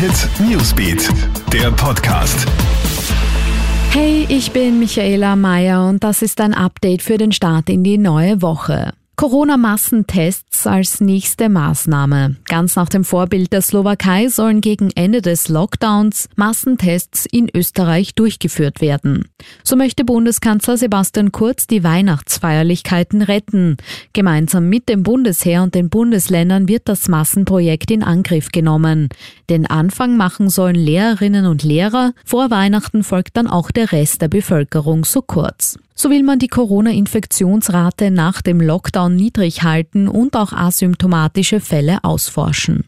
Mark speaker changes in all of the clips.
Speaker 1: Hit Newsbeat, der Podcast.
Speaker 2: Hey, ich bin Michaela Mayer und das ist ein Update für den Start in die neue Woche. Corona-Massentests als nächste Maßnahme. Ganz nach dem Vorbild der Slowakei sollen gegen Ende des Lockdowns Massentests in Österreich durchgeführt werden. So möchte Bundeskanzler Sebastian Kurz die Weihnachtsfeierlichkeiten retten. Gemeinsam mit dem Bundesheer und den Bundesländern wird das Massenprojekt in Angriff genommen. Den Anfang machen sollen Lehrerinnen und Lehrer. Vor Weihnachten folgt dann auch der Rest der Bevölkerung so kurz. So will man die Corona-Infektionsrate nach dem Lockdown niedrig halten und auch asymptomatische Fälle ausforschen.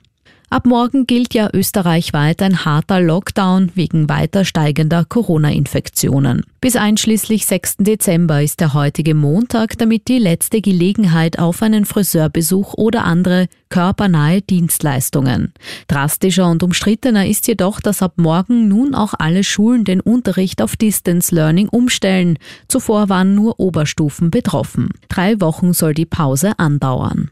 Speaker 2: Ab morgen gilt ja österreichweit ein harter Lockdown wegen weiter steigender Corona-Infektionen. Bis einschließlich 6. Dezember ist der heutige Montag damit die letzte Gelegenheit auf einen Friseurbesuch oder andere körpernahe Dienstleistungen. Drastischer und umstrittener ist jedoch, dass ab morgen nun auch alle Schulen den Unterricht auf Distance Learning umstellen. Zuvor waren nur Oberstufen betroffen. Drei Wochen soll die Pause andauern.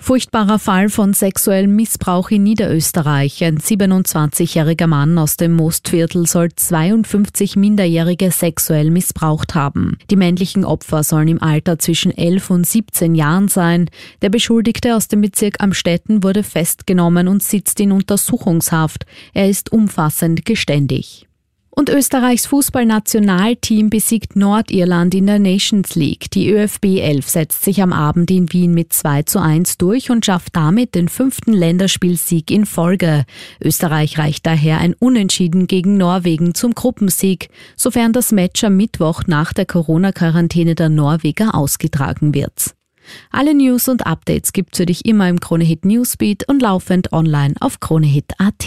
Speaker 2: Furchtbarer Fall von sexuellem Missbrauch in Niederösterreich. Ein 27-jähriger Mann aus dem Mostviertel soll 52 Minderjährige sexuell missbraucht haben. Die männlichen Opfer sollen im Alter zwischen 11 und 17 Jahren sein. Der Beschuldigte aus dem Bezirk Amstetten wurde festgenommen und sitzt in Untersuchungshaft. Er ist umfassend geständig. Und Österreichs Fußballnationalteam besiegt Nordirland in der Nations League. Die ÖFB 11 setzt sich am Abend in Wien mit 2 zu 1 durch und schafft damit den fünften Länderspielsieg in Folge. Österreich reicht daher ein Unentschieden gegen Norwegen zum Gruppensieg, sofern das Match am Mittwoch nach der Corona-Quarantäne der Norweger ausgetragen wird. Alle News und Updates gibt's für dich immer im Kronehit Newsbeat und laufend online auf kronehit.at.